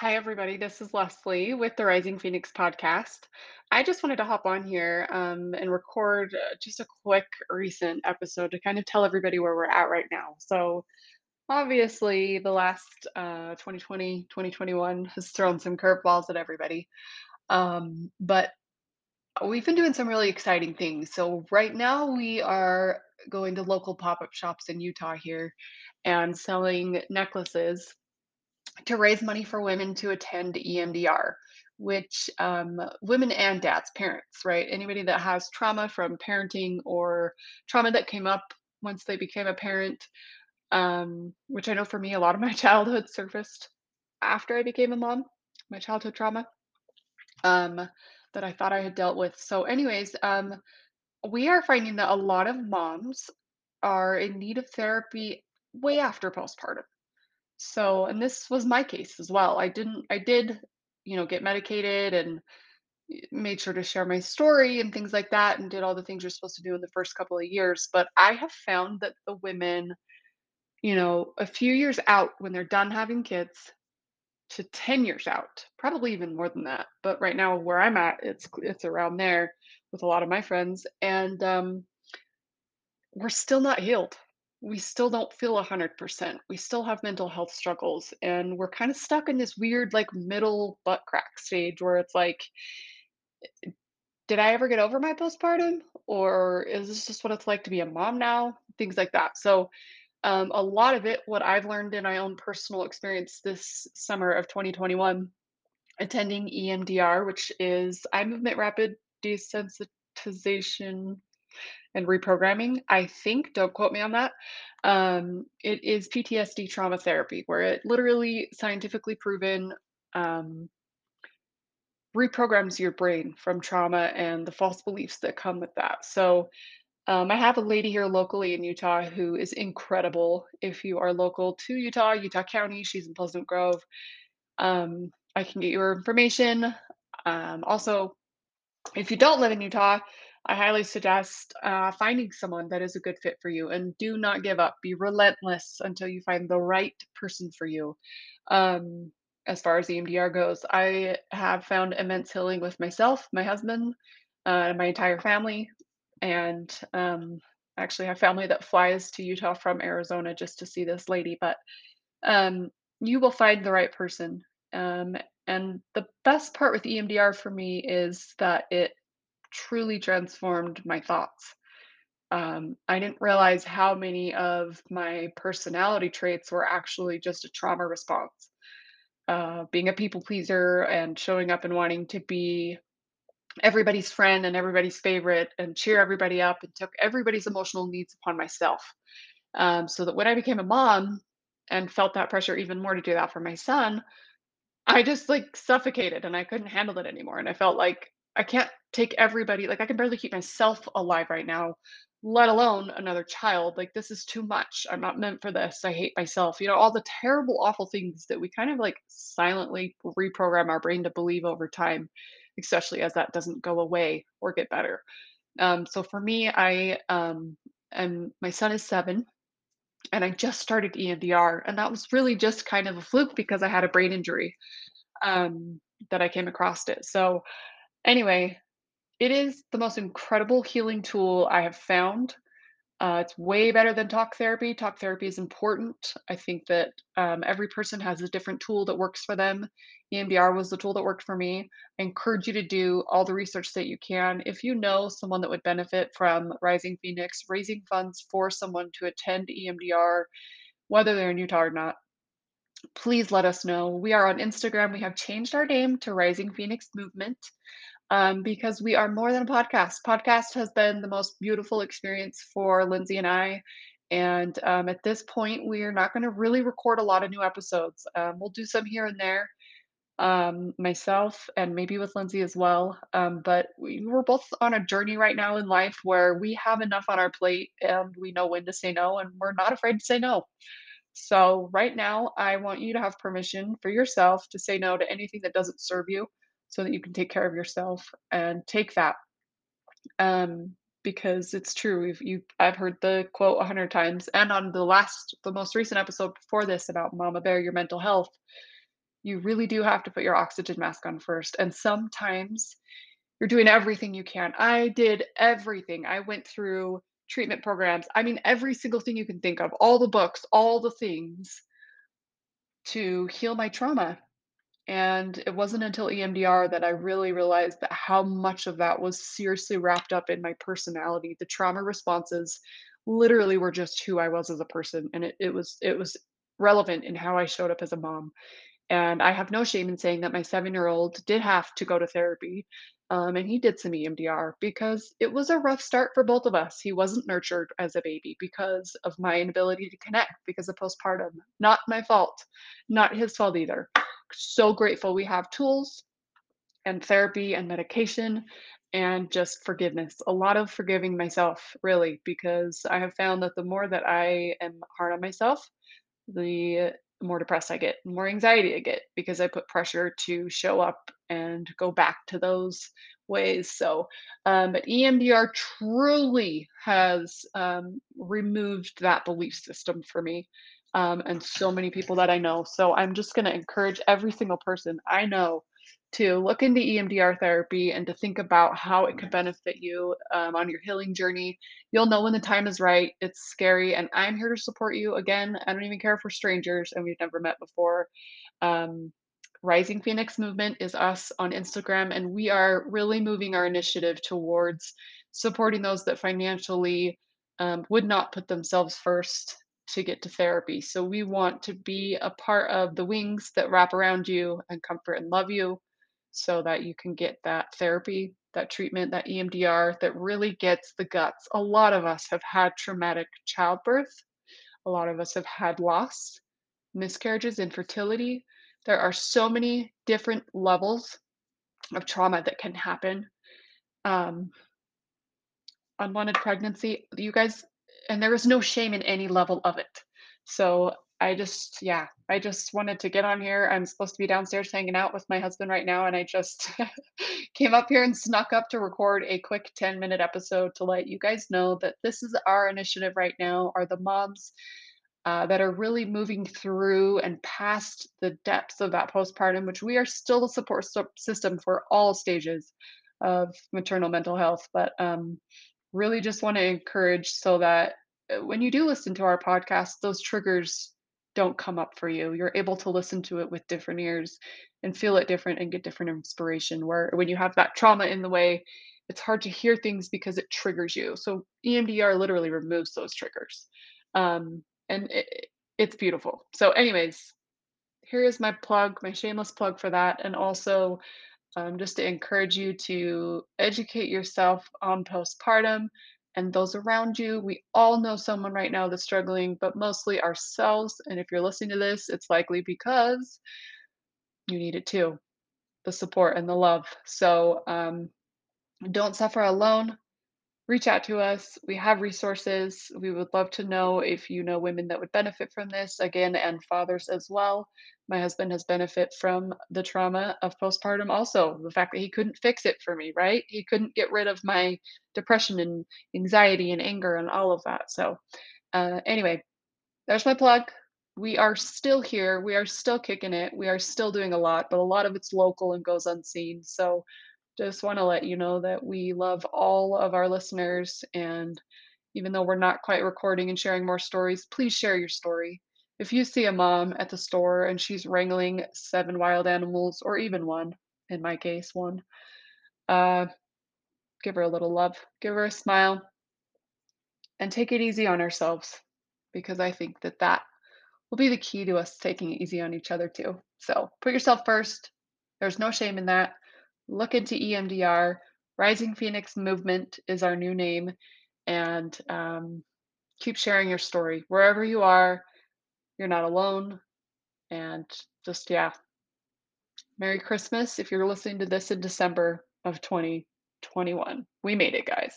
Hi, everybody. This is Leslie with the Rising Phoenix podcast. I just wanted to hop on here um, and record uh, just a quick recent episode to kind of tell everybody where we're at right now. So, obviously, the last uh, 2020, has thrown some curveballs at everybody. Um, but we've been doing some really exciting things. So, right now, we are going to local pop up shops in Utah here and selling necklaces to raise money for women to attend EMDR, which um, women and dads, parents, right? Anybody that has trauma from parenting or trauma that came up once they became a parent, um, which I know for me, a lot of my childhood surfaced after I became a mom, my childhood trauma um, that I thought I had dealt with. So, anyways, um, we are finding that a lot of moms are in need of therapy way after postpartum so, and this was my case as well. I didn't I did, you know, get medicated and made sure to share my story and things like that and did all the things you're supposed to do in the first couple of years, but I have found that the women, you know, a few years out when they're done having kids to 10 years out, probably even more than that. But right now where I'm at, it's it's around there with a lot of my friends and um we're still not healed. We still don't feel 100%. We still have mental health struggles, and we're kind of stuck in this weird, like, middle butt crack stage where it's like, did I ever get over my postpartum? Or is this just what it's like to be a mom now? Things like that. So, um, a lot of it, what I've learned in my own personal experience this summer of 2021, attending EMDR, which is eye movement rapid desensitization and reprogramming. I think, don't quote me on that. Um, it is PTSD trauma therapy, where it literally scientifically proven um, reprograms your brain from trauma and the false beliefs that come with that. So, um, I have a lady here locally in Utah who is incredible. If you are local to Utah, Utah County, she's in Pleasant Grove. Um, I can get your information. Um, also, if you don't live in Utah, I highly suggest uh, finding someone that is a good fit for you and do not give up. Be relentless until you find the right person for you. Um, as far as EMDR goes, I have found immense healing with myself, my husband, uh, my entire family, and um, actually, I have family that flies to Utah from Arizona just to see this lady. But um, you will find the right person. Um, and the best part with EMDR for me is that it truly transformed my thoughts. Um, I didn't realize how many of my personality traits were actually just a trauma response. Uh, being a people pleaser and showing up and wanting to be everybody's friend and everybody's favorite and cheer everybody up and took everybody's emotional needs upon myself. Um, so that when I became a mom and felt that pressure even more to do that for my son, I just, like, suffocated and I couldn't handle it anymore, and I felt like I can't take everybody like, I can barely keep myself alive right now, let alone another child, like, this is too much, I'm not meant for this, I hate myself, you know, all the terrible, awful things that we kind of, like, silently reprogram our brain to believe over time, especially as that doesn't go away or get better. Um, so for me, I, um, am my son is 7, and I just started EMDR, and that was really just kind of a fluke because I had a brain injury um, that I came across it. So, anyway, it is the most incredible healing tool I have found. Uh, it's way better than talk therapy. Talk therapy is important. I think that um, every person has a different tool that works for them. EMDR was the tool that worked for me. I encourage you to do all the research that you can. If you know someone that would benefit from Rising Phoenix, raising funds for someone to attend EMDR, whether they're in Utah or not, please let us know. We are on Instagram. We have changed our name to Rising Phoenix Movement um, because we are more than a podcast. Podcast has been the most beautiful experience for Lindsay and I. And um, at this point, we are not going to really record a lot of new episodes. Um, we'll do some here and there, um, myself and maybe with Lindsay as well. Um, but we, we're both on a journey right now in life where we have enough on our plate and we know when to say no, and we're not afraid to say no. So, right now, I want you to have permission for yourself to say no to anything that doesn't serve you so that you can take care of yourself and take that. Um, because it's true. If you, I've heard the quote a hundred times, and on the last, the most recent episode before this about Mama Bear, your mental health, You really do have to put your oxygen mask on first, and sometimes you're doing everything you can. I did everything. I went through treatment programs. I mean, every single thing you can think of, all the books, all the things to heal my trauma. And it wasn't until EMDR that I really realized that how much of that was seriously wrapped up in my personality. The trauma responses literally were just who I was as a person, and it, it was it was relevant in how I showed up as a mom. And I have no shame in saying that my seven-year-old did have to go to therapy, um, and he did some EMDR because it was a rough start for both of us. He wasn't nurtured as a baby because of my inability to connect because of postpartum. Not my fault, not his fault either. So grateful we have tools and therapy and medication and just forgiveness. A lot of forgiving myself, really, because I have found that the more that I am hard on myself, the more depressed I get, the more anxiety I get because I put pressure to show up and go back to those ways. So, um, but EMDR truly has um, removed that belief system for me um, and so many people that I know. So, I'm just going to encourage every single person I know to look into EMDR therapy and to think about how it could benefit you um, on your healing journey. You'll know when the time is right. It's scary, and I'm here to support you. Again, I don't even care if we're strangers and we've never met before. Um, Rising Phoenix Movement is us on Instagram, and we are really moving our initiative towards supporting those that financially um, would not put themselves first to get to therapy. So we want to be a part of the wings that wrap around you and comfort and love you so that you can get that therapy, that treatment, that EMDR that really gets the guts. A lot of us have had traumatic childbirth, a lot of us have had loss, miscarriages, infertility. There are so many different levels of trauma that can happen. Um, unwanted pregnancy, you guys, and there is no shame in any level of it. So I just, yeah, I just wanted to get on here. I'm supposed to be downstairs hanging out with my husband right now, and I just came up here and snuck up to record a quick 10 minute episode to let you guys know that this is our initiative right now, are the moms uh, that are really moving through and past the depths of that postpartum, which we are still the support system for all stages of maternal mental health. But um, really just want to encourage so that uh, when you do listen to our podcast, those triggers don't come up for you. You're able to listen to it with different ears and feel it different and get different inspiration. Where when you have that trauma in the way, it's hard to hear things because it triggers you. So EMDR literally removes those triggers. Um, and it, it's beautiful. So, anyways, here is my plug, my shameless plug for that. And also, um, just to encourage you to educate yourself on postpartum and those around you. We all know someone right now that's struggling, but mostly ourselves. And if you're listening to this, it's likely because you need it too the support and the love. So um, don't suffer alone reach out to us. We have resources. We would love to know if you know women that would benefit from this, again, and fathers as well. My husband has benefit from the trauma of postpartum also, the fact that he couldn't fix it for me, right? He couldn't get rid of my depression and anxiety and anger and all of that. So, uh, anyway, there's my plug. We are still here. We are still kicking it. We are still doing a lot, but a lot of it's local and goes unseen. So, just want to let you know that we love all of our listeners. And even though we're not quite recording and sharing more stories, please share your story. If you see a mom at the store and she's wrangling seven wild animals, or even one, in my case, one, uh, give her a little love, give her a smile, and take it easy on ourselves because I think that that will be the key to us taking it easy on each other too. So put yourself first. There's no shame in that look into EMDR. Rising Phoenix Movement is our new name. And um, keep sharing your story. Wherever you are, you're not alone. And just, yeah, Merry Christmas if you're listening to this in December of 2021. We made it, guys.